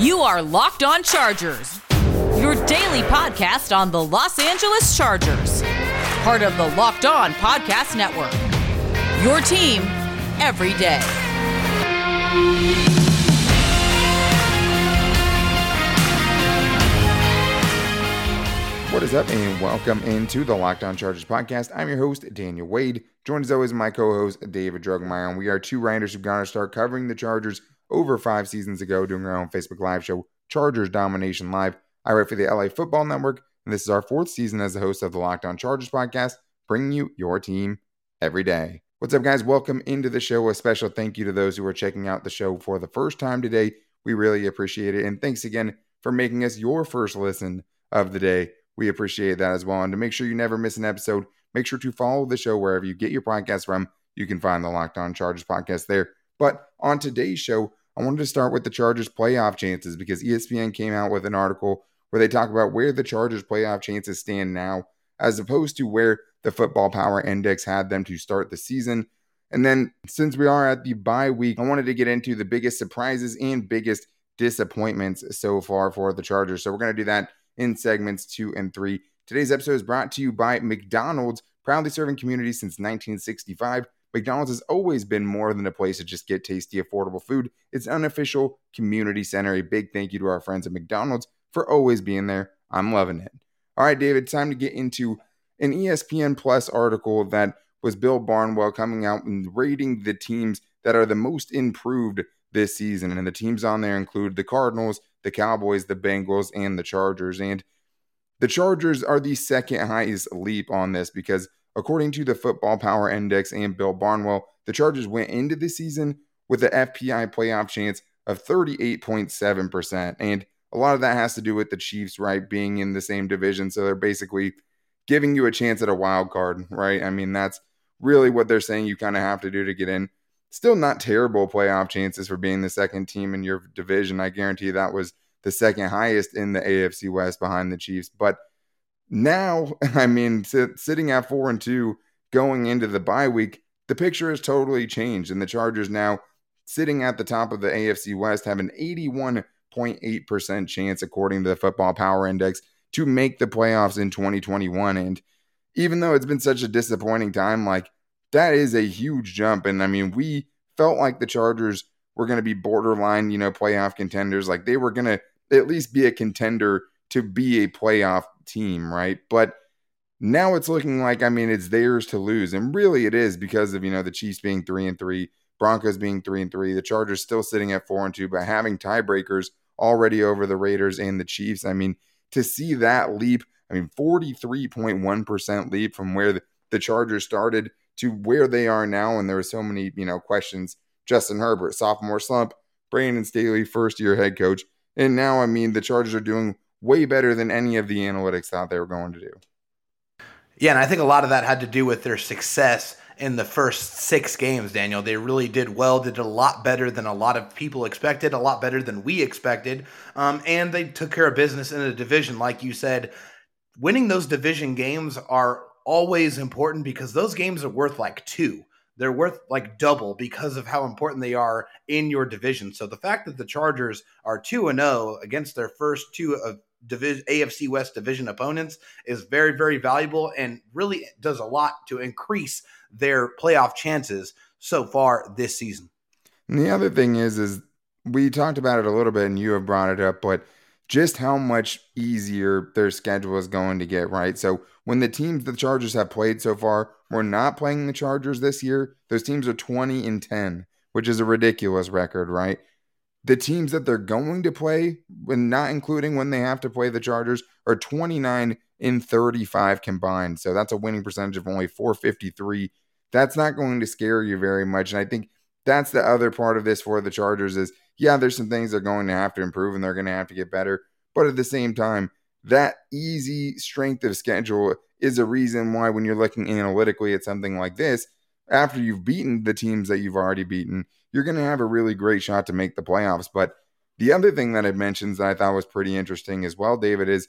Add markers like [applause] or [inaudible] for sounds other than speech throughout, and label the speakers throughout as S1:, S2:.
S1: You are Locked On Chargers, your daily podcast on the Los Angeles Chargers, part of the Locked On Podcast Network. Your team every day.
S2: What is up, and welcome into the Locked On Chargers podcast. I'm your host, Daniel Wade, joined as always my co-host, David Drogemeyer, and we are two writers who've gone to start covering the Chargers over five seasons ago, doing our own Facebook Live show, Chargers Domination Live. I write for the LA Football Network, and this is our fourth season as the host of the Locked On Chargers podcast, bringing you your team every day. What's up, guys? Welcome into the show. A special thank you to those who are checking out the show for the first time today. We really appreciate it, and thanks again for making us your first listen of the day. We appreciate that as well. And to make sure you never miss an episode, make sure to follow the show wherever you get your podcast from. You can find the Locked On Chargers podcast there. But on today's show, I wanted to start with the Chargers playoff chances because ESPN came out with an article where they talk about where the Chargers playoff chances stand now, as opposed to where the Football Power Index had them to start the season. And then, since we are at the bye week, I wanted to get into the biggest surprises and biggest disappointments so far for the Chargers. So, we're going to do that in segments two and three. Today's episode is brought to you by McDonald's, proudly serving communities since 1965. McDonald's has always been more than a place to just get tasty, affordable food. It's an unofficial community center. A big thank you to our friends at McDonald's for always being there. I'm loving it. All right, David, time to get into an ESPN Plus article that was Bill Barnwell coming out and rating the teams that are the most improved this season. And the teams on there include the Cardinals, the Cowboys, the Bengals, and the Chargers. And the Chargers are the second highest leap on this because, according to the Football Power Index and Bill Barnwell, the Chargers went into the season with an FPI playoff chance of 38.7%. And a lot of that has to do with the Chiefs, right, being in the same division. So they're basically giving you a chance at a wild card, right? I mean, that's really what they're saying you kind of have to do to get in still not terrible playoff chances for being the second team in your division. I guarantee that was the second highest in the AFC West behind the Chiefs. But now, [laughs] I mean, sitting at four and two going into the bye week, the picture has totally changed. And the Chargers now sitting at the top of the AFC West have an 81.8% chance, according to the Football Power Index, to make the playoffs in 2021. And even though it's been such a disappointing time, like that is a huge jump. And I mean, we felt like the Chargers were going to be borderline, you know, playoff contenders. Like they were going to at least be a contender to be a playoff team, right? But now it's looking like, I mean, it's theirs to lose. And really it is because of, you know, the Chiefs being three and three, Broncos being three and three, the Chargers still sitting at four and two, but having tiebreakers already over the Raiders and the Chiefs. I mean, to see that leap, I mean, 43.1% leap from where the, Chargers started to where they are now. And there were so many, you know, questions. Justin Herbert, sophomore slump, Brandon Staley, first year head coach. And now, I mean, the Chargers are doing way better than any of the analytics thought they were going to do.
S3: Yeah, and I think a lot of that had to do with their success in the first six games, Daniel. They really did well, did a lot better than a lot of people expected, a lot better than we expected. Um, and they took care of business in a division. Like you said, winning those division games are always important because those games are worth like two. They're worth like double because of how important they are in your division. So the fact that the Chargers are 2 and 0 against their first two of division AFC West division opponents is very very valuable and really does a lot to increase their playoff chances so far this season.
S2: And the other thing is is we talked about it a little bit and you have brought it up but just how much easier their schedule is going to get, right? So when the teams the Chargers have played so far were not playing the Chargers this year, those teams are 20 and 10, which is a ridiculous record, right? The teams that they're going to play, when not including when they have to play the Chargers, are 29 in 35 combined. So that's a winning percentage of only 453. That's not going to scare you very much. And I think that's the other part of this for the Chargers is yeah, there's some things they're going to have to improve and they're going to have to get better. But at the same time, that easy strength of schedule is a reason why when you're looking analytically at something like this, after you've beaten the teams that you've already beaten, you're going to have a really great shot to make the playoffs. But the other thing that it mentions that I thought was pretty interesting as well, David, is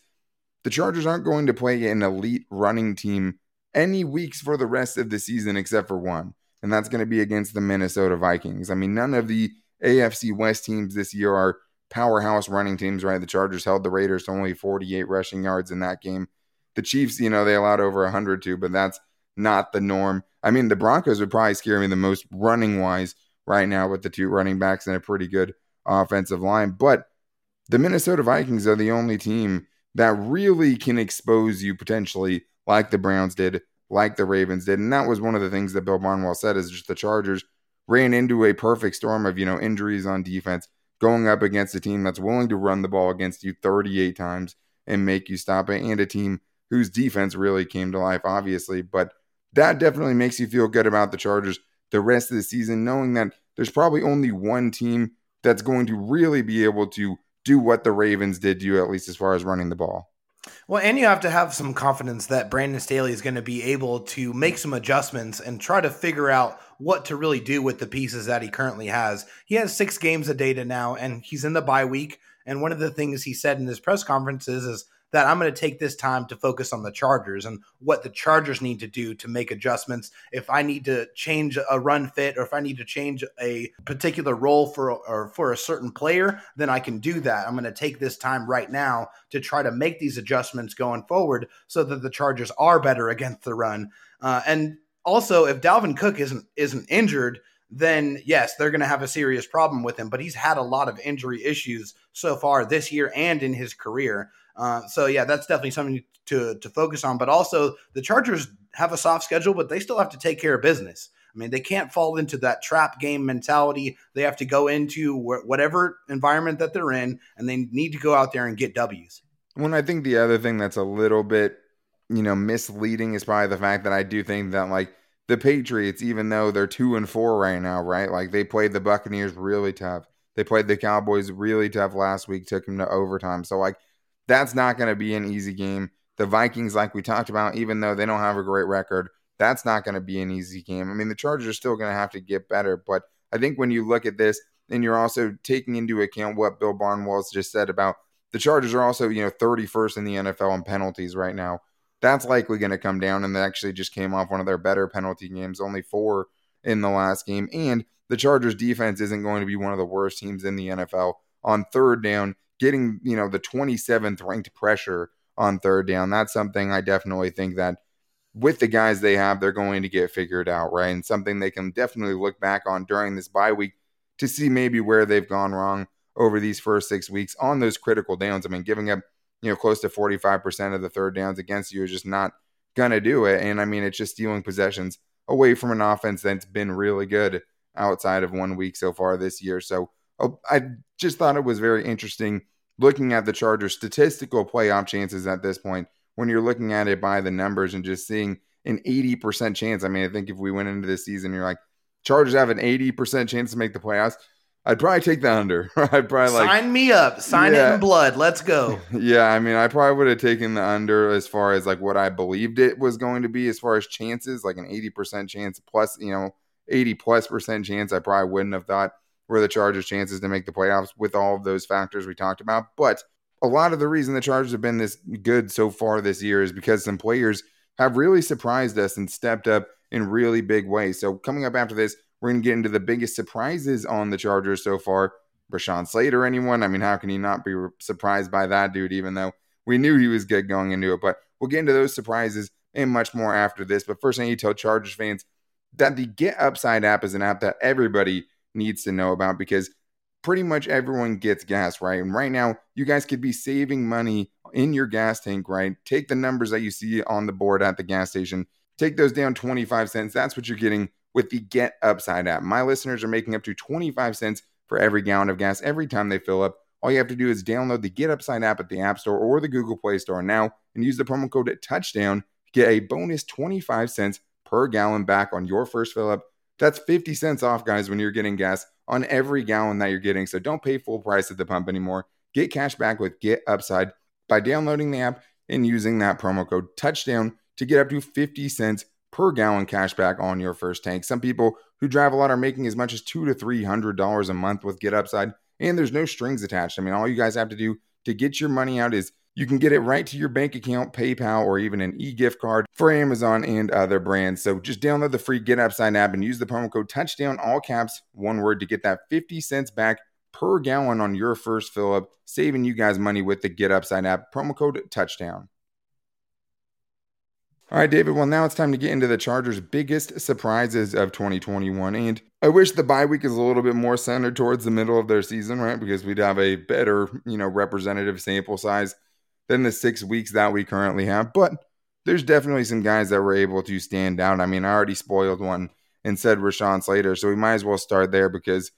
S2: the Chargers aren't going to play an elite running team any weeks for the rest of the season except for one, and that's going to be against the Minnesota Vikings. I mean, none of the AFC West teams this year are powerhouse running teams, right? The Chargers held the Raiders to only 48 rushing yards in that game. The Chiefs, you know, they allowed over 100 to, but that's not the norm. I mean, the Broncos would probably scare me the most running wise right now with the two running backs and a pretty good offensive line. But the Minnesota Vikings are the only team that really can expose you potentially, like the Browns did, like the Ravens did. And that was one of the things that Bill Barnwell said is just the Chargers ran into a perfect storm of, you know, injuries on defense, going up against a team that's willing to run the ball against you 38 times and make you stop it, and a team whose defense really came to life, obviously. But that definitely makes you feel good about the Chargers the rest of the season, knowing that there's probably only one team that's going to really be able to do what the Ravens did to you, at least as far as running the ball.
S3: Well, and you have to have some confidence that Brandon Staley is going to be able to make some adjustments and try to figure out what to really do with the pieces that he currently has. He has six games of data now, and he's in the bye week. And one of the things he said in his press conferences is that I'm going to take this time to focus on the Chargers and what the Chargers need to do to make adjustments. If I need to change a run fit or if I need to change a particular role for or for a certain player, then I can do that. I'm going to take this time right now to try to make these adjustments going forward so that the Chargers are better against the run. Uh, and also, if Dalvin Cook isn't isn't injured, then yes, they're going to have a serious problem with him. But he's had a lot of injury issues so far this year and in his career. Uh, so yeah, that's definitely something to to focus on. But also, the Chargers have a soft schedule, but they still have to take care of business. I mean, they can't fall into that trap game mentality. They have to go into wh- whatever environment that they're in, and they need to go out there and get W's.
S2: When I think the other thing that's a little bit, you know, misleading is probably the fact that I do think that like the Patriots, even though they're two and four right now, right? Like they played the Buccaneers really tough. They played the Cowboys really tough last week, took them to overtime. So like that's not going to be an easy game. The Vikings, like we talked about, even though they don't have a great record, that's not going to be an easy game. I mean, the Chargers are still going to have to get better, but I think when you look at this and you're also taking into account what Bill Barnwell's just said about the Chargers are also, you know, 31st in the NFL in penalties right now. That's likely going to come down, and they actually just came off one of their better penalty games, only four in the last game. And the Chargers defense isn't going to be one of the worst teams in the NFL on third down getting, you know, the 27th ranked pressure on third down. That's something I definitely think that with the guys they have, they're going to get figured out, right? And something they can definitely look back on during this bye week to see maybe where they've gone wrong over these first six weeks on those critical downs. I mean, giving up, you know, close to 45% of the third downs against you is just not going to do it. And I mean, it's just stealing possessions away from an offense that's been really good outside of one week so far this year. So Oh, I just thought it was very interesting looking at the Chargers' statistical playoff chances at this point when you're looking at it by the numbers and just seeing an 80% chance. I mean, I think if we went into this season, you're like, Chargers have an 80% chance to make the playoffs. I'd probably take the under. [laughs] I'd probably
S3: like sign me up, sign yeah. it in blood. Let's go. [laughs]
S2: yeah, I mean, I probably would have taken the under as far as like what I believed it was going to be as far as chances, like an 80% chance plus, you know, 80 plus percent chance. I probably wouldn't have thought were the Chargers' chances to make the playoffs with all of those factors we talked about. But a lot of the reason the Chargers have been this good so far this year is because some players have really surprised us and stepped up in really big ways. So coming up after this, we're going to get into the biggest surprises on the Chargers so far. Rashawn Slater, anyone? I mean, how can you not be surprised by that dude, even though we knew he was good going into it? But we'll get into those surprises and much more after this. But first, I need to tell Chargers fans that the Get Upside app is an app that everybody needs to know about because pretty much everyone gets gas, right? And right now, you guys could be saving money in your gas tank, right? Take the numbers that you see on the board at the gas station, take those down 25 cents. That's what you're getting with the Get Upside app. My listeners are making up to 25 cents for every gallon of gas every time they fill up. All you have to do is download the Get Upside app at the App Store or the Google Play Store now and use the promo code Touchdown to get a bonus 25 cents per gallon back on your first fill up that's 50 cents off, guys, when you're getting gas on every gallon that you're getting. So don't pay full price at the pump anymore. Get cash back with Get Upside by downloading the app and using that promo code touchdown to get up to 50 cents per gallon cash back on your first tank. Some people who drive a lot are making as much as two to three hundred dollars a month with Get Upside, and there's no strings attached. I mean, all you guys have to do to get your money out is you can get it right to your bank account, PayPal, or even an e gift card for Amazon and other brands. So just download the free Get Upside app and use the promo code Touchdown, all caps, one word, to get that 50 cents back per gallon on your first fill up, saving you guys money with the Get Upside app. Promo code touchdown. All right, David. Well, now it's time to get into the Chargers' biggest surprises of 2021. And I wish the bye week is a little bit more centered towards the middle of their season, right? Because we'd have a better, you know, representative sample size than the six weeks that we currently have. But there's definitely some guys that were able to stand out. I mean, I already spoiled one and said Rashawn Slater, so we might as well start there because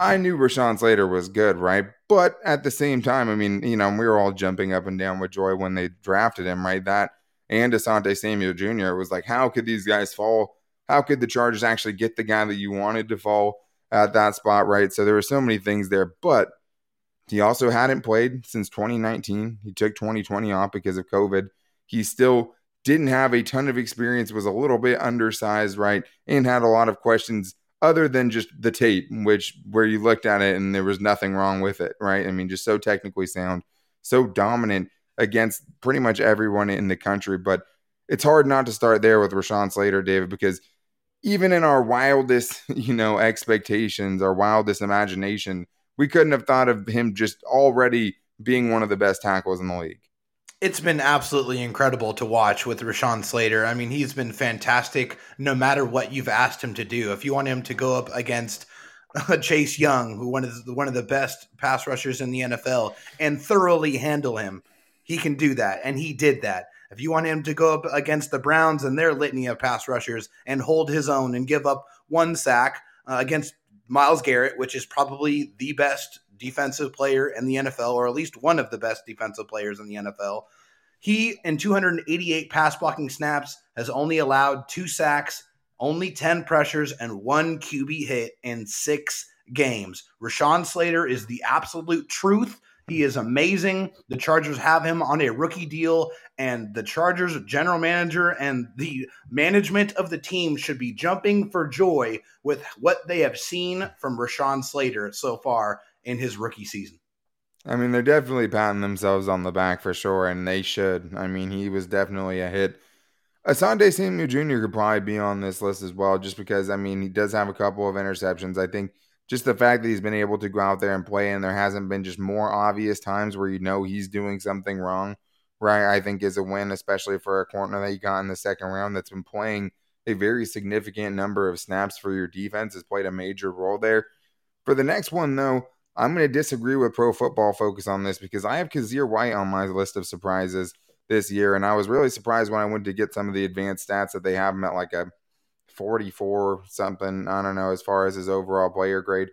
S2: I knew Rashawn Slater was good, right? But at the same time, I mean, you know, we were all jumping up and down with joy when they drafted him, right? That and Asante Samuel Jr. was like, how could these guys fall? How could the Chargers actually get the guy that you wanted to fall at that spot, right? So there were so many things there, but he also hadn't played since 2019. He took 2020 off because of COVID. He still didn't have a ton of experience, was a little bit undersized, right? And had a lot of questions other than just the tape, which where you looked at it and there was nothing wrong with it, right? I mean, just so technically sound, so dominant against pretty much everyone in the country. But it's hard not to start there with Rashawn Slater, David, because even in our wildest, [laughs] you know, expectations, our wildest imagination, we couldn't have thought of him just already being one of the best tackles in the league.
S3: It's been absolutely incredible to watch with Rashawn Slater. I mean, he's been fantastic no matter what you've asked him to do. If you want him to go up against [laughs] Chase Young, who one of the, one of the best pass rushers in the NFL, and thoroughly handle him, he can do that, and he did that. If you want him to go up against the Browns and their litany of pass rushers and hold his own and give up one sack uh, against Myles Garrett, which is probably the best defensive player in the NFL, or at least one of the best defensive players in the NFL. He, in 288 pass blocking snaps, has only allowed two sacks, only 10 pressures, and one QB hit in six games. Rashawn Slater is the absolute truth. He is amazing. The Chargers have him on a rookie deal, and the Chargers general manager and the management of the team should be jumping for joy with what they have seen from Rashawn Slater so far in his rookie season.
S2: I mean, they're definitely patting themselves on the back for sure, and they should. I mean, he was definitely a hit. Asante Samuel Jr. could probably be on this list as well, just because, I mean, he does have a couple of interceptions. I think – just the fact that he's been able to go out there and play and there hasn't been just more obvious times where you know he's doing something wrong, right? I think is a win, especially for a corner that you got in the second round that's been playing a very significant number of snaps for your defense, has played a major role there. For the next one, though, I'm going to disagree with Pro Football Focus on this because I have Kyzir White on my list of surprises this year, and I was really surprised when I went to get some of the advanced stats that they have him at like a 44 something. I don't know as far as his overall player grade.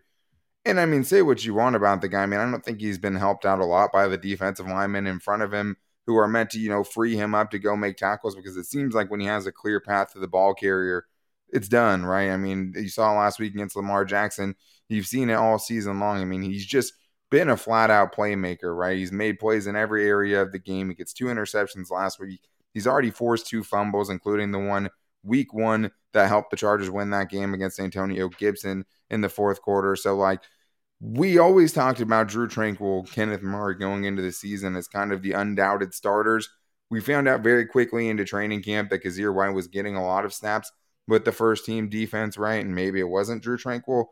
S2: And I mean, say what you want about the guy. I mean, I don't think he's been helped out a lot by the defensive linemen in front of him who are meant to, you know, free him up to go make tackles because it seems like when he has a clear path to the ball carrier, it's done, right? I mean, you saw last week against Lamar Jackson. You've seen it all season long. I mean, he's just been a flat out playmaker, right? He's made plays in every area of the game. He gets two interceptions last week. He's already forced two fumbles, including the one week one that helped the Chargers win that game against Antonio Gibson in the fourth quarter. So, like, we always talked about Drue Tranquill, Kenneth Murray going into the season as kind of the undoubted starters. We found out very quickly into training camp that Kyzir White was getting a lot of snaps with the first team defense, right? And maybe it wasn't Drue Tranquill.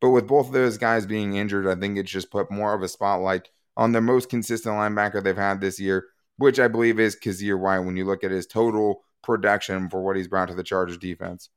S2: But with both of those guys being injured, I think it's just put more of a spotlight on the most consistent linebacker they've had this year, which I believe is Kyzir White when you look at his total production for what he's brought to the Chargers defense.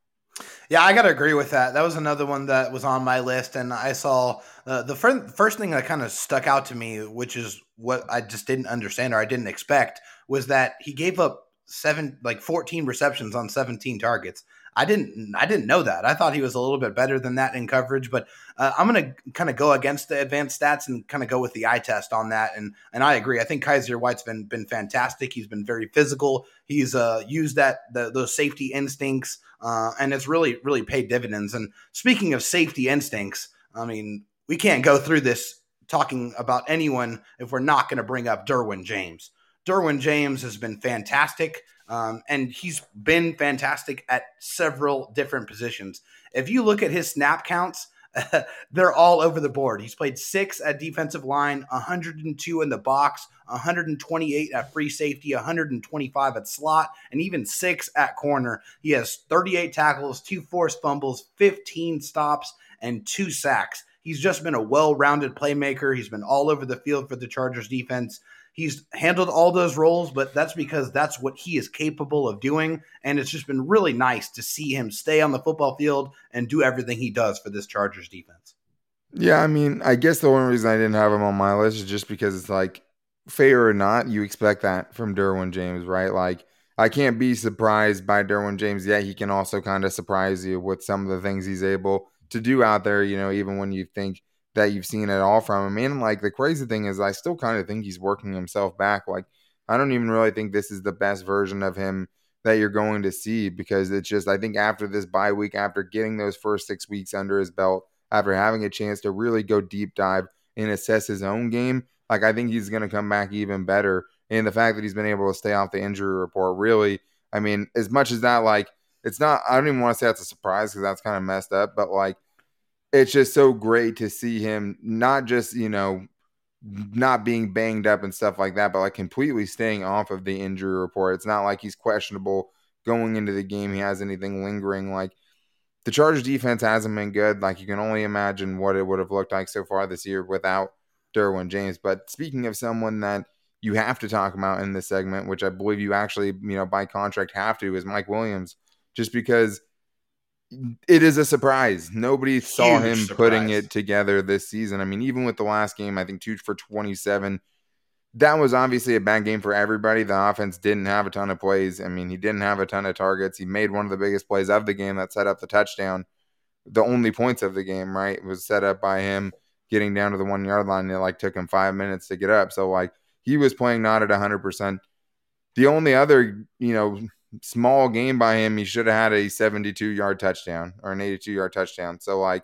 S3: Yeah, I got to agree with that. That was another one that was on my list, and I saw uh, the fir- first thing that kind of stuck out to me, which is what I just didn't understand or I didn't expect, was that he gave up seven, like fourteen receptions on seventeen targets. I didn't I didn't know that. I thought he was a little bit better than that in coverage, but uh, I'm going to kind of go against the advanced stats and kind of go with the eye test on that. And and I agree. I think Kyzir White's been been fantastic. He's been very physical. He's uh, used that the, those safety instincts, uh, and it's really really paid dividends. And speaking of safety instincts, I mean we can't go through this talking about anyone if we're not going to bring up Derwin James. Derwin James has been fantastic. Um, and he's been fantastic at several different positions. If you look at his snap counts, [laughs] they're all over the board. He's played six at defensive line, 102 in the box, 128 at free safety, 125 at slot, and even six at corner. He has 38 tackles, two forced fumbles, 15 stops, and two sacks. He's just been a well rounded playmaker. He's been all over the field for the Chargers defense. He's handled all those roles, but that's because that's what he is capable of doing. And it's just been really nice to see him stay on the football field and do everything he does for this Chargers defense.
S2: Yeah, I mean, I guess the only reason I didn't have him on my list is just because it's like, fair or not, you expect that from Derwin James, right? Like, I can't be surprised by Derwin James yet. He can also kind of surprise you with some of the things he's able to do out there, you know, even when you think that you've seen it all from him. And like the crazy thing is, I still kind of think he's working himself back. Like, I don't even really think this is the best version of him that you're going to see because it's just, I think after this bye week, after getting those first six weeks under his belt, after having a chance to really go deep dive and assess his own game, like I think he's going to come back even better. And the fact that he's been able to stay off the injury report, really, I mean, as much as that, like, it's not, I don't even want to say that's a surprise because that's kind of messed up, but like, it's just so great to see him not just, you know, not being banged up and stuff like that, but like completely staying off of the injury report. It's not like he's questionable going into the game. He has anything lingering. Like the Chargers defense hasn't been good. Like you can only imagine what it would have looked like so far this year without Derwin James. But speaking of someone that you have to talk about in this segment, which I believe you actually, you know, by contract have to, is Mike Williams, just because – it is a surprise. Nobody Huge saw him surprise. putting it together this season. I mean, even with the last game, I think two for 27. That was obviously a bad game for everybody. The offense didn't have a ton of plays. I mean, he didn't have a ton of targets. He made one of the biggest plays of the game that set up the touchdown. The only points of the game, right, was set up by him getting down to the one yard line. It like took him five minutes to get up. So like he was playing not at 100%. The only other, you know, small game by him, he should have had a 72 yard touchdown or an 82 yard touchdown. So, like,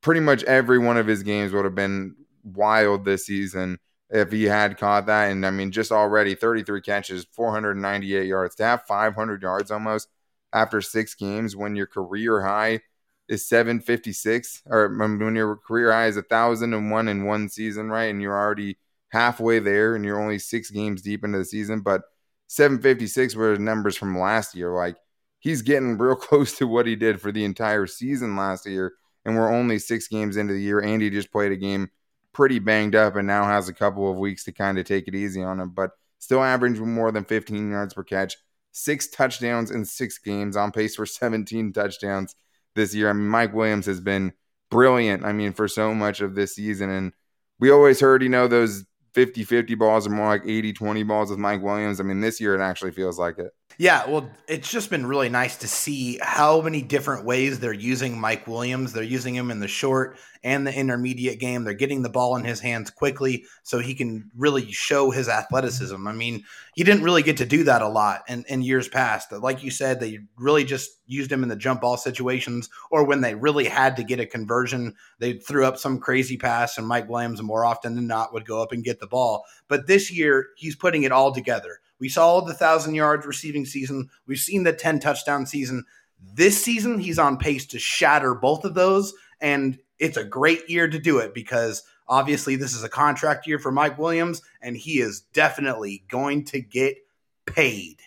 S2: pretty much every one of his games would have been wild this season if he had caught that. And I mean, just already 33 catches, 498 yards to have 500 yards almost after six games when your career high is 756 or when your career high is 1001 in one season, right? And you're already halfway there and you're only six games deep into the season. But 756 were numbers from last year. Like he's getting [laughs] real close to what he did for the entire season last year. And we're only six games into the year. Andy just played a game pretty banged up and now has a couple of weeks to kind of take it easy on him, but still averaging more than 15 yards per catch, six touchdowns in six games, on pace for 17 touchdowns this year. I mean, Mike Williams has been brilliant. I mean, for so much of this season. And we always heard, you know, those 50 50 balls are more like 80 20 balls with Mike Williams. I mean, this year it actually feels like it.
S3: Yeah, well, it's just been really nice to see how many different ways they're using Mike Williams. They're using him in the short and the intermediate game. They're getting the ball in his hands quickly so he can really show his athleticism. I mean, he didn't really get to do that a lot in, in years past. Like you said, they really just used him in the jump ball situations or when they really had to get a conversion, they threw up some crazy pass and Mike Williams more often than not would go up and get the ball. But this year, he's putting it all together we saw the thousand yards receiving season. We've seen the 10 touchdown season. This season, he's on pace to shatter both of those. And it's a great year to do it because obviously this is a contract year for Mike Williams, and he is definitely going to get paid.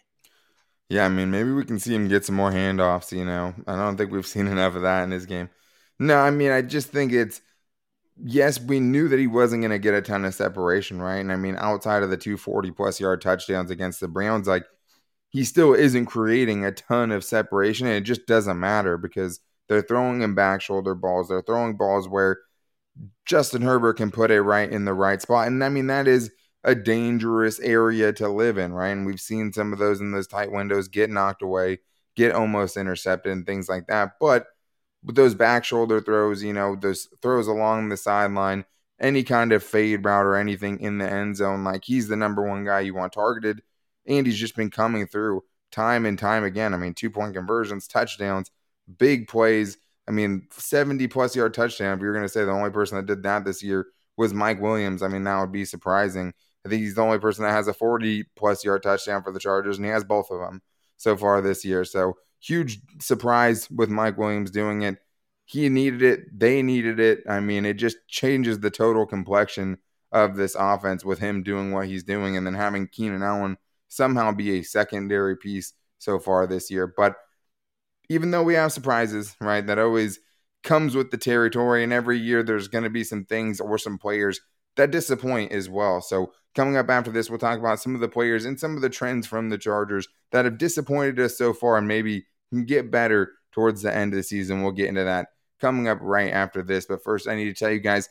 S2: Yeah, I mean, maybe we can see him get some more handoffs, you know. I don't think we've seen [laughs] enough of that in his game. No, I mean, I just think it's yes, we knew that he wasn't going to get a ton of separation, right? And I mean, outside of the 240 plus yard touchdowns against the Browns, like he still isn't creating a ton of separation. And it just doesn't matter because they're throwing him back shoulder balls. They're throwing balls where Justin Herbert can put it right in the right spot. And I mean, that is a dangerous area to live in, right? And we've seen some of those in those tight windows get knocked away, get almost intercepted, and things like that. But with those back shoulder throws, you know, those throws along the sideline, any kind of fade route or anything in the end zone, like he's the number one guy you want targeted. And he's just been coming through time and time again. I mean, two point conversions, touchdowns, big plays. I mean, 70 plus yard touchdown. If you're going to say the only person that did that this year was Mike Williams, I mean, that would be surprising. I think he's the only person that has a 40 plus yard touchdown for the Chargers, and he has both of them so far this year. So huge surprise with Mike Williams doing it. He needed it. They needed it. I mean, it just changes the total complexion of this offense with him doing what he's doing and then having Keenan Allen somehow be a secondary piece so far this year. But even though we have surprises, right, that always comes with the territory. And every year there's going to be some things or some players that disappoint as well. So, coming up after this, we'll talk about some of the players and some of the trends from the Chargers that have disappointed us so far and maybe can get better towards the end of the season. We'll get into that coming up right after this. But first, I need to tell you guys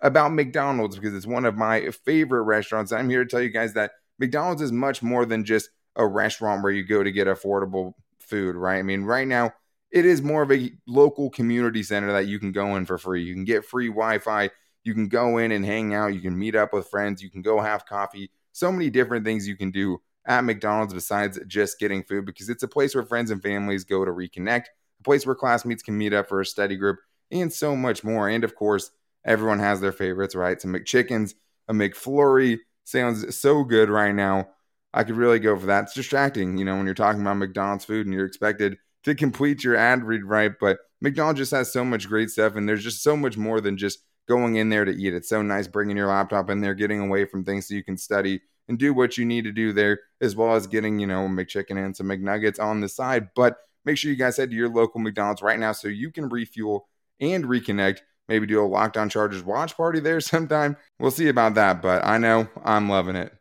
S2: about McDonald's because it's one of my favorite restaurants. I'm here to tell you guys that McDonald's is much more than just a restaurant where you go to get affordable food, right? I mean, right now, it is more of a local community center that you can go in for free. You can get free Wi Fi. You can go in and hang out. You can meet up with friends. You can go have coffee. So many different things you can do at McDonald's besides just getting food because it's a place where friends and families go to reconnect, a place where classmates can meet up for a study group, and so much more. And of course, everyone has their favorites, right? Some McChickens, a McFlurry sounds so good right now. I could really go for that. It's distracting, you know, when you're talking about McDonald's food and you're expected to complete your ad read right. But McDonald's just has so much great stuff, and there's just so much more than just going in there to eat. It's so nice bringing your laptop in there, getting away from things so you can study and do what you need to do there, as well as getting, you know, McChicken and some McNuggets on the side. But make sure you guys head to your local McDonald's right now so you can refuel and reconnect. Maybe do a Locked On Chargers watch party there [laughs] sometime. We'll see about that, but I know I'm loving it.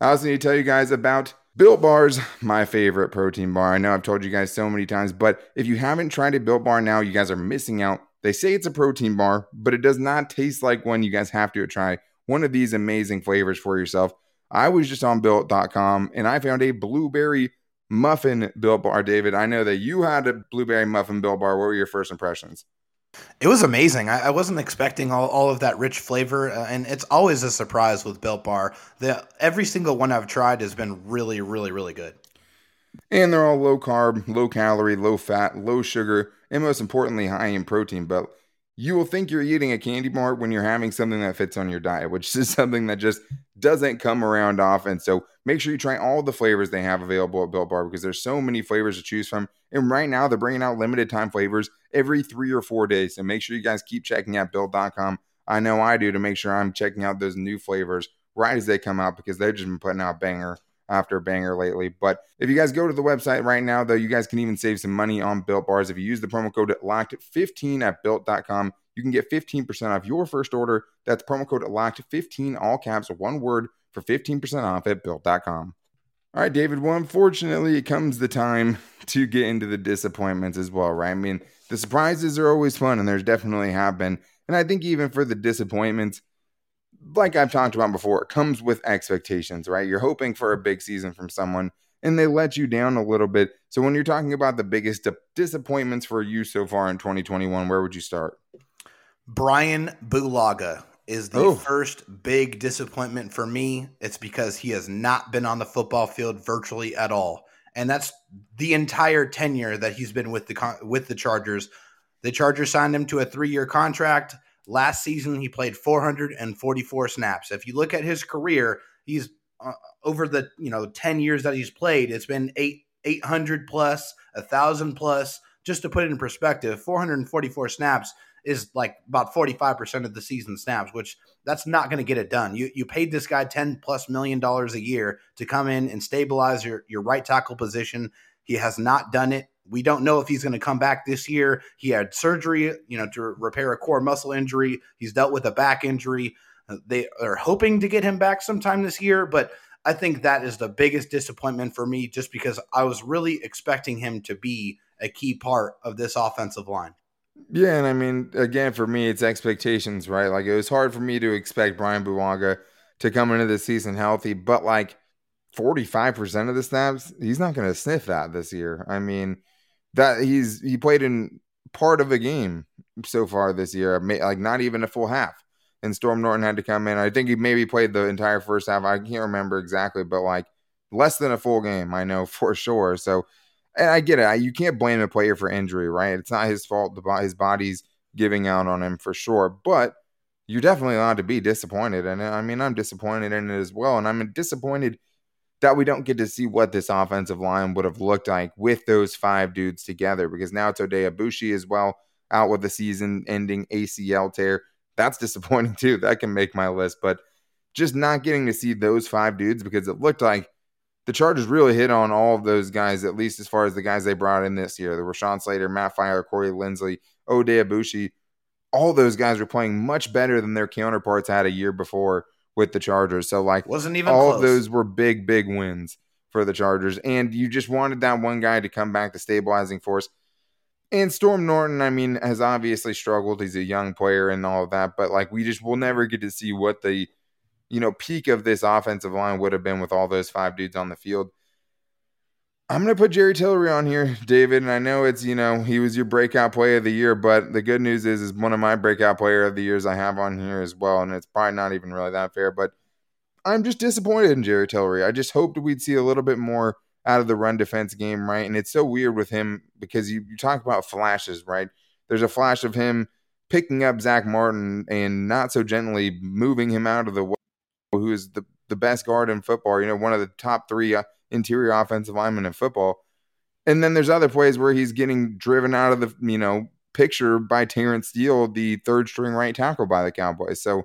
S2: I also need to tell you guys about Built Bars, my favorite protein bar. I know I've told you guys so many times, but if you haven't tried a Built Bar now, you guys are missing out. They say it's a protein bar, but it does not taste like one. You guys have to try one of these amazing flavors for yourself. I was just on built.com and I found a blueberry muffin built bar. David, I know that you had a blueberry muffin built bar. What were your first impressions?
S3: It was amazing. I, I wasn't expecting all, all of that rich flavor, uh, and it's always a surprise with Built Bar. The, every single one I've tried has been really, really, really good.
S2: And they're all low carb, low calorie, low fat, low sugar, and most importantly, high in protein. But you will think you're eating a candy bar when you're having something that fits on your diet, which is [laughs] something that just doesn't come around often. So make sure you try all the flavors they have available at Built Bar because there's so many flavors to choose from. And right now they're bringing out limited time flavors every three or four days. So make sure you guys keep checking out built.com. I know I do to make sure I'm checking out those new flavors right as they come out because they've just been putting out banger after banger lately. But if you guys go to the website right now, though, you guys can even save some money on built bars. If you use the promo code locked15 at built.com, you can get 15% off your first order. That's promo code locked15, all caps, one word for 15% off at built.com. All right, David. Well, unfortunately, it comes the time to get into the disappointments as well, right? I mean, the surprises are always fun, and there's definitely have been. And I think even for the disappointments, like I've talked about before, it comes with expectations, right? You're hoping for a big season from someone, and they let you down a little bit. So when you're talking about the biggest disappointments for you so far in 2021, where would you start?
S3: Brian Bulaga is the oh. first big disappointment for me. It's because he has not been on the football field virtually at all, and that's the entire tenure that he's been with the with the Chargers. The Chargers signed him to a three year contract. Last season, he played 444 snaps. If you look at his career, he's uh, over the you know 10 years that he's played. It's been eight 800 plus, a thousand plus. Just to put it in perspective, 444 snaps is like about 45% of the season snaps, which that's not going to get it done. You you paid this guy 10 plus million dollars a year to come in and stabilize your, your right tackle position. He has not done it. We don't know if he's going to come back this year. He had surgery, you know, to repair a core muscle injury. He's dealt with a back injury. Uh, they are hoping to get him back sometime this year, but I think that is the biggest disappointment for me just because I was really expecting him to be a key part of this offensive line.
S2: Yeah, and I mean, again, for me, it's expectations, right? Like it was hard for me to expect Brian Bulaga to come into the season healthy, but like 45% of the snaps, he's not going to sniff that this year. I mean, that he's he played in part of a game so far this year, like not even a full half. And Storm Norton had to come in. I think he maybe played the entire first half. I can't remember exactly, but like less than a full game, I know [laughs] for sure. So and I get it. You can't blame a player for injury, right? It's not his fault. The, His body's giving out on him for sure. But you're definitely allowed to be disappointed. And I mean, I'm disappointed in it as well. And I'm disappointed that we don't get to see what this offensive line would have looked like with those five dudes together because now it's Oday Aboushi as well out with the season ending ACL tear. That's [laughs] disappointing too. That can make my list. But just not getting to see those five dudes because it looked like the Chargers really hit on all of those guys, at least as far as the guys they brought in this year. The Rashawn Slater, Matt Feiler, Corey Linsley, Oday Aboushi, all those guys were playing much better than their counterparts had a year before with the Chargers. So like
S3: wasn't even
S2: all
S3: close.
S2: of those were big, big wins for the Chargers. And you just wanted that one guy to come back to stabilizing force. And Storm Norton, I mean, has obviously struggled. He's a young player and all of that, but like we just will never get to see what the you know peak of this offensive line would have been with all those five dudes on the field. I'm going to put Jerry Tillery on here, David, and I know it's, you know, he was your breakout player of the year, but the good news is is one of my breakout player of the years I have on here as well, and it's probably not even really that fair, but I'm just disappointed in Jerry Tillery. I just hoped we'd see a little bit more out of the run defense game, right? And it's so weird with him because you, you talk about flashes, right? There's a flash of him picking up Zack Martin and not so gently moving him out of the way, who is the, the best guard in football, you know, one of the top three uh, interior offensive lineman in football. And then there's other plays where he's getting driven out of the, you know, picture by Terence Steele, the third string right tackle by the Cowboys. So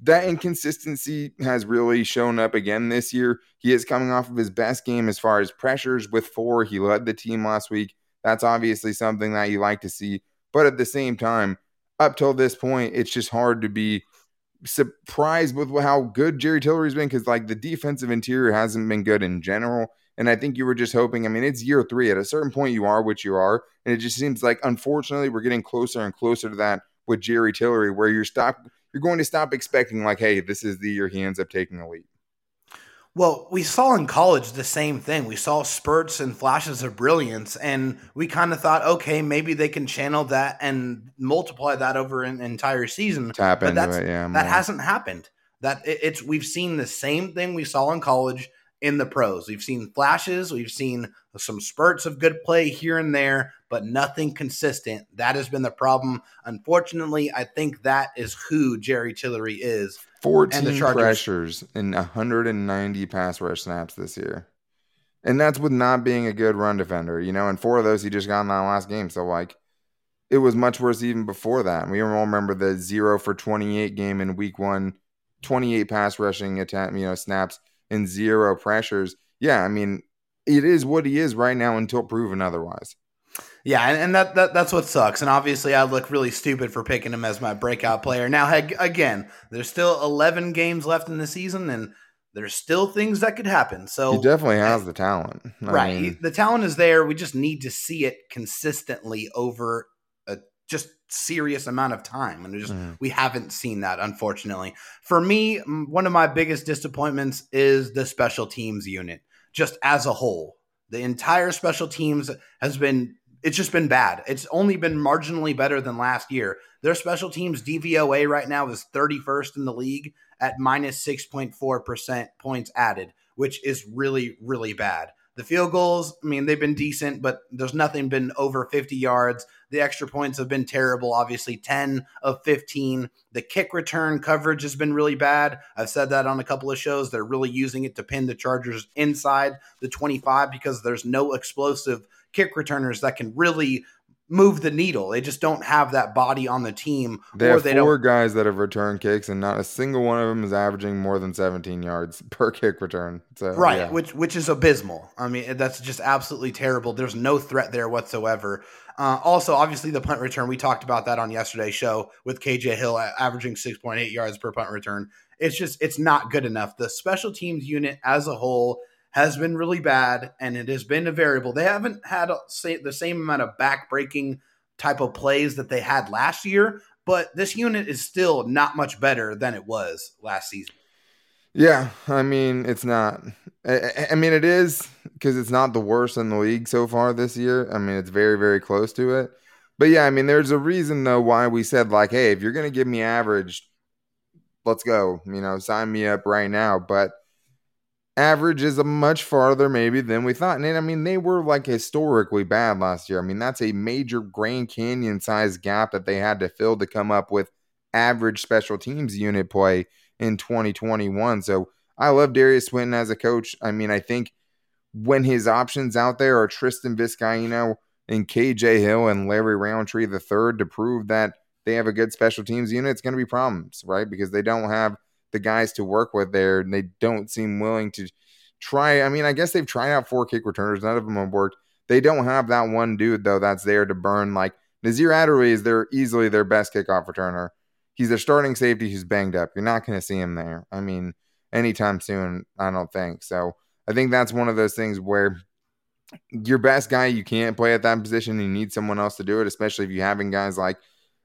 S2: that inconsistency has really shown up again this year. He is coming off of his best game as far as pressures with four. He led the team last week. That's obviously something that you like to see. But at the same time, up till this point, it's just hard to be surprised with how good Jerry Tillery's been because like the defensive interior hasn't been good in general. And I think you were just hoping. I mean, it's year three. At a certain point, you are what you are, and it just seems like unfortunately we're getting closer and closer to that with Jerry Tillery, where you're stop you're going to stop expecting like, hey, this is the year he ends up taking a leap.
S3: Well, we saw in college the same thing. We saw spurts and flashes of brilliance, and we kind of thought, okay, maybe they can channel that and multiply that over an entire season.
S2: Tap
S3: but
S2: into
S3: that's,
S2: it, yeah.
S3: that
S2: more.
S3: hasn't happened. That it, it's we've seen the same thing we saw in college in the pros. We've seen flashes, we've seen some spurts of good play here and there, but nothing consistent. That has been the problem. Unfortunately, I think that is who Jerry Tillery is.
S2: 14
S3: Chargers.
S2: pressures in 190 pass rush snaps this year. And that's with not being a good run defender, you know, and four of those he just got in that last game. So, like, it was much worse even before that. And we all remember the zero for 28 game in week one, 28 pass rushing attempt, you know, snaps and zero pressures. Yeah, I mean, it is what he is right now until proven otherwise.
S3: Yeah, and, and that, that that's what sucks. And obviously, I look really stupid for picking him as my breakout player. Now, again, there's still 11 games left in the season, and there's still things that could happen. So
S2: He definitely has the talent. I
S3: right,
S2: mean,
S3: the talent is there. We just need to see it consistently over just serious amount of time, and we just
S2: Mhm.
S3: we haven't seen that, unfortunately. For me, one of my biggest disappointments is the special teams unit, just as a whole. The entire special teams has been it's just been bad. It's only been marginally better than last year. Their special teams DVOA right now is 31st in the league at minus 6.4% points added, which is really, really bad. The field goals, I mean, they've been decent, but there's nothing been over 50 yards. The extra points have been terrible, obviously 10 of 15. The kick return coverage has been really bad. I've said that on a couple of shows. They're really using it to pin the Chargers inside the 25 because there's no explosive kick returners that can really move the needle. They just don't have that body on the team,
S2: They
S3: or
S2: have
S3: they
S2: four
S3: don't.
S2: guys that have returned kicks, and not a single one of them is averaging more than 17 yards [laughs] per kick return. So
S3: Right,
S2: yeah.
S3: which which is abysmal. I mean, that's just absolutely terrible. There's no threat there whatsoever. Uh, also, obviously, the punt return. We talked about that on yesterday's show with KJ Hill averaging 6.8 yards per punt return. It's just it's not good enough. The special teams unit as a whole has been really bad, and it has been a variable. They haven't had the same amount of back-breaking type of plays that they had last year, but this unit is still not much better than it was last season.
S2: Yeah, I mean, it's not. I, I- I mean, it is because it's not the worst in the league so far this year. I mean, it's very, very close to it. But yeah, I mean, there's a reason though why we said like, hey, if you're gonna give me average, let's go. You know, sign me up right now. But average is a much farther maybe than we thought. And I mean, they were like historically bad last year. I mean, that's a major Grand Canyon sized gap that they had to fill to come up with average special teams unit play in 2021. So I love Derius Swinton as a coach. I mean, I think when his options out there are Tristan Vizcaino and KJ Hill and Larry Rountree the third to prove that they have a good special teams unit, it's going to be problems, right? Because they don't have the guys to work with there, and they don't seem willing to try. I mean, I guess they've tried out four kick returners, none of them have worked. They don't have that one dude though that's there to burn like Nasir Adderley is their easily their best kickoff returner. He's their starting safety who's banged up. You're not going to see him there. I mean, anytime soon, I don't think. So I think that's one of those things where your best guy you can't play at that position. You need someone else to do it, especially if you're having guys like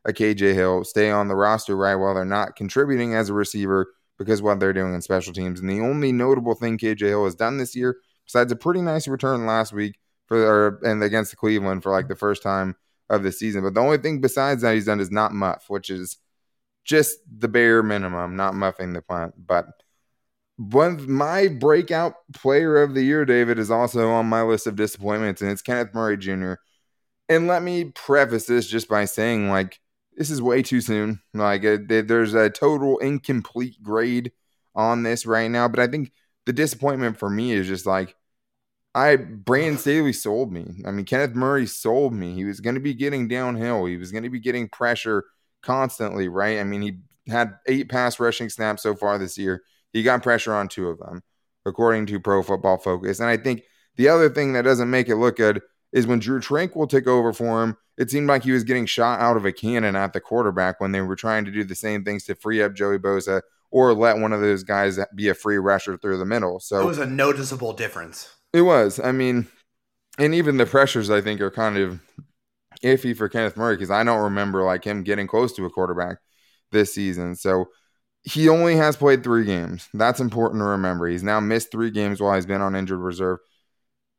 S2: a KJ Hill stay on the roster right while they're not contributing as a receiver because what they're doing in special teams. And the only notable thing KJ Hill has done this year, besides a pretty nice return last week for or, and against the Cleveland for like the first time of the season, but the only thing besides that he's done is not muff, which is just the bare minimum, not muffing the punt. But one my breakout player of the year, David, is also on my list of disappointments, and it's Kenneth Murray Jr. And let me preface this just by saying, like, this is way too soon. Like, uh, there's a total incomplete grade on this right now. But I think the disappointment for me is just like, I Brandon [sighs] Staley sold me. I mean, Kenneth Murray sold me. He was going to be getting downhill. He was going to be getting pressure constantly, right? I mean, he had eight pass rushing snaps so far this year. He got pressure on two of them, according to Pro Football Focus. And I think the other thing that doesn't make it look good is when Drue Tranquill took over for him, it seemed like he was getting shot out of a cannon at the quarterback when they were trying to do the same things to free up Joey Bosa or let one of those guys be a free rusher through the middle. So
S3: it was a noticeable difference.
S2: It was. I mean, and even the pressures I think are kind of iffy for Kenneth Murray because I don't remember like him getting close to a quarterback this season. So he only has played three games. That's important to remember. He's now missed three games while he's been on injured reserve.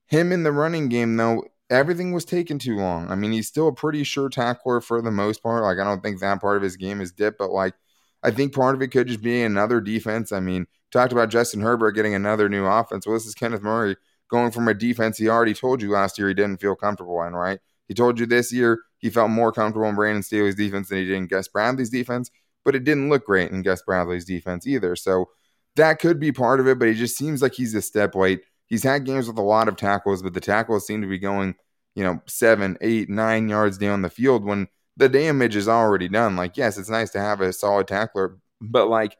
S2: Him in the running game, though, everything was taking too long. I mean, he's still a pretty sure tackler for the most part. Like, I don't think that part of his game is dipped, but like, I think part of it could just be another defense. I mean, talked about Justin Herbert getting another new offense. Well, this is Kenneth Murray going from a defense he already told you last year he didn't feel comfortable in, right? He told you this year he felt more comfortable in Brandon Staley's defense than he did in Gus Bradley's defense, but it didn't look great in Gus Bradley's defense either. So that could be part of it, but he just seems like he's a step late. He's had games with a lot of tackles, but the tackles seem to be going, you know, seven, eight, nine yards down the field when the damage is already done. Like, yes, it's nice to have a solid tackler, but like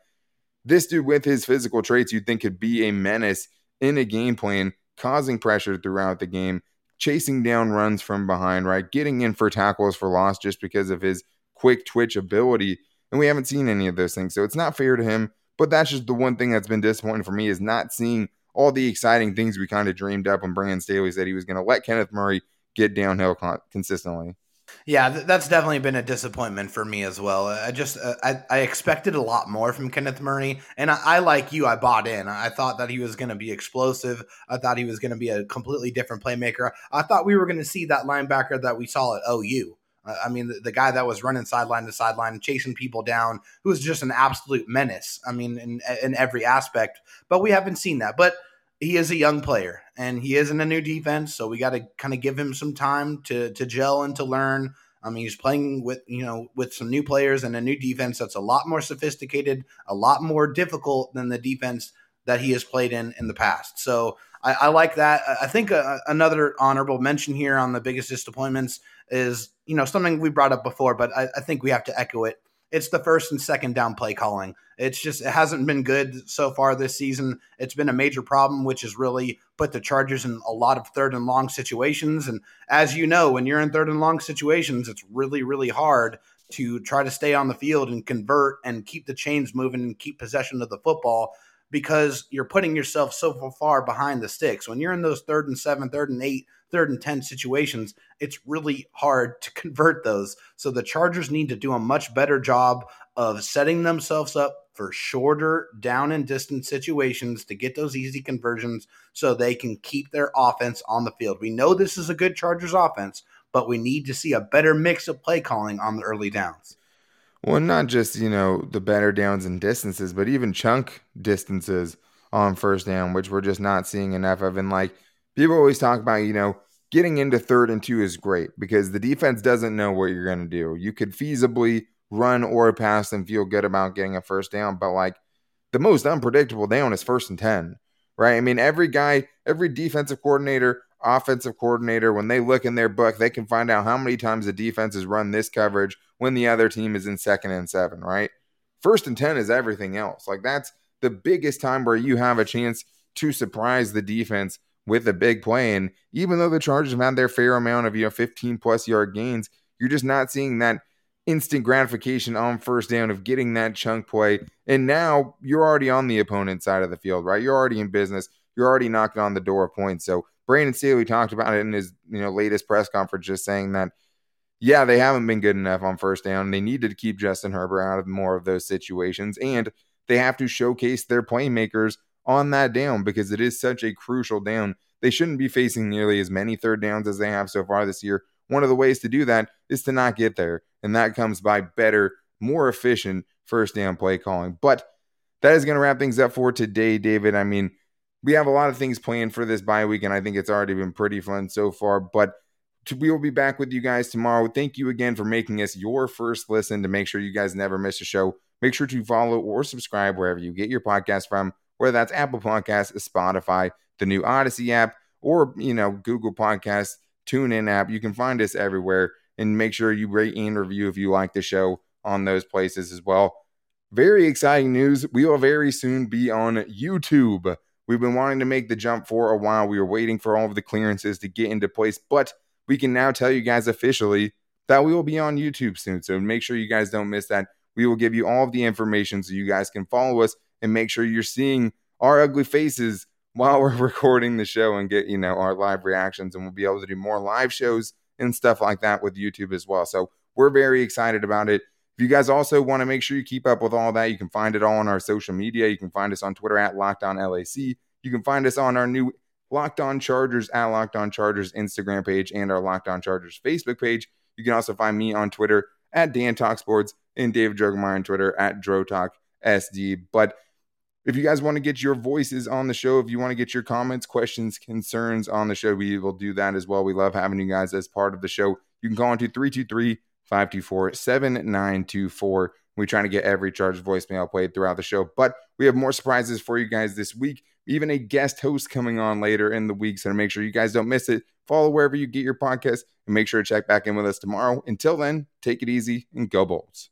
S2: this dude with his physical traits, you'd think could be a menace in a game plan causing pressure throughout the game, chasing down runs from behind, right? Getting in for tackles for loss just because of his quick twitch ability. And we haven't seen any of those things. So it's not fair to him. But that's just the one thing that's been disappointing for me is not seeing all the exciting things we kind of dreamed up when Brandon Staley said he was going to let Kenneth Murray get downhill con- consistently.
S3: Yeah, th- that's definitely been a disappointment for me as well. I just uh, I, I expected a lot more from Kenneth Murray, and I, I like you, I bought in. I thought that he was going to be explosive. I thought he was going to be a completely different playmaker. I thought we were going to see that linebacker that we saw at OU. I mean, the, the, guy that was running sideline to sideline, chasing people down, who was just an absolute menace. I mean, in in every aspect. But we haven't seen that. But he is a young player and he is in a new defense, so we got to kind of give him some time to to gel and to learn. I mean, he's playing with you know with some new players and a new defense that's a lot more sophisticated, a lot more difficult than the defense that he has played in in the past. So I, I like that. I think uh, another honorable mention here on the biggest disappointments is you know something we brought up before, but I, I think we have to echo it it's the first and second down play calling. It's just it hasn't been good so far this season. It's been a major problem, which has really put the Chargers in a lot of third and long situations. And as you know, when you're in third and long situations, it's really, really hard to try to stay on the field and convert and keep the chains moving and keep possession of the football because you're putting yourself so far behind the sticks. When you're in those third and seven, third and eight, third and 10 situations, it's really hard to convert those. So the Chargers need to do a much better job of setting themselves up for shorter down and distance situations to get those easy conversions so they can keep their offense on the field. We know this is a good Chargers offense, but we need to see a better mix of play calling on the early downs.
S2: Well, not just, you know, the better downs and distances, but even chunk distances on first down, which we're just not seeing enough of. And like people always talk about, you know, getting into third and two is great because the defense doesn't know what you're going to do. You could feasibly run or pass and feel good about getting a first down, but like the most unpredictable down is first and 10, right? I mean, every guy, every defensive coordinator, offensive coordinator, when they look in their book, they can find out how many times the defense has run this coverage when the other team is in second and seven, right? First and 10 is everything else. Like that's the biggest time where you have a chance to surprise the defense with a big play. And even though the Chargers have had their fair amount of, you know, 15 plus yard gains, You're just not seeing that instant gratification on first down of getting that chunk play. And now you're already on the opponent's side of the field, right? You're already in business. You're already knocking on the door of points. So Brandon Staley talked about it in his you know latest press conference, just saying that yeah, they haven't been good enough on first down. They need to keep Justin Herbert out of more of those situations, and they have to showcase their playmakers on that down because it is such a crucial down. They shouldn't be facing nearly as many third downs as they have so far this year. One of the ways to do that is to not get there, and that comes by better, more efficient first down play calling. But that is going to wrap things up for today, David. I mean, we have a lot of things planned for this bye week, and I think it's already been pretty fun so far. But we will be back with you guys tomorrow. Thank you again for making us your first listen to make sure you guys never miss a show. Make sure to follow or subscribe wherever you get your podcast from, whether that's Apple Podcasts, Spotify, the new Odyssey app, or you know Google Podcasts, TuneIn app. You can find us everywhere, and make sure you rate and review if you like the show on those places as well. Very exciting news! We will very soon be on YouTube. We've been wanting to make the jump for a while. We were waiting for all of the clearances to get into place, but we can now tell you guys officially that we will be on YouTube soon. So make sure you guys don't miss that. We will give you all of the information so you guys can follow us and make sure you're seeing our ugly faces while [laughs] we're recording the show and get, you know, our live reactions. And we'll be able to do more live shows and stuff like that with YouTube as well. So we're very excited about it. If you guys also want to make sure you keep up with all that, you can find it all on our social media. You can find us on Twitter at Locked On LAC. You can find us on our new Locked On Chargers at Locked On Chargers Instagram page and our Locked On Chargers Facebook page. You can also find me on Twitter at Dan and David Drogemeyer on Twitter at DroTalkSD. But if you guys want to get your voices on the show, if you want to get your comments, questions, concerns on the show, we will do that as well. We love having you guys as part of the show. You can call into 323 524 7924. We're trying to get every Chargers voicemail played throughout the show, but we have more surprises for you guys this week even a guest host coming on later in the week. So make sure you guys don't miss it. Follow wherever you get your podcast and make sure to check back in with us tomorrow. Until then, take it easy and go Bolts.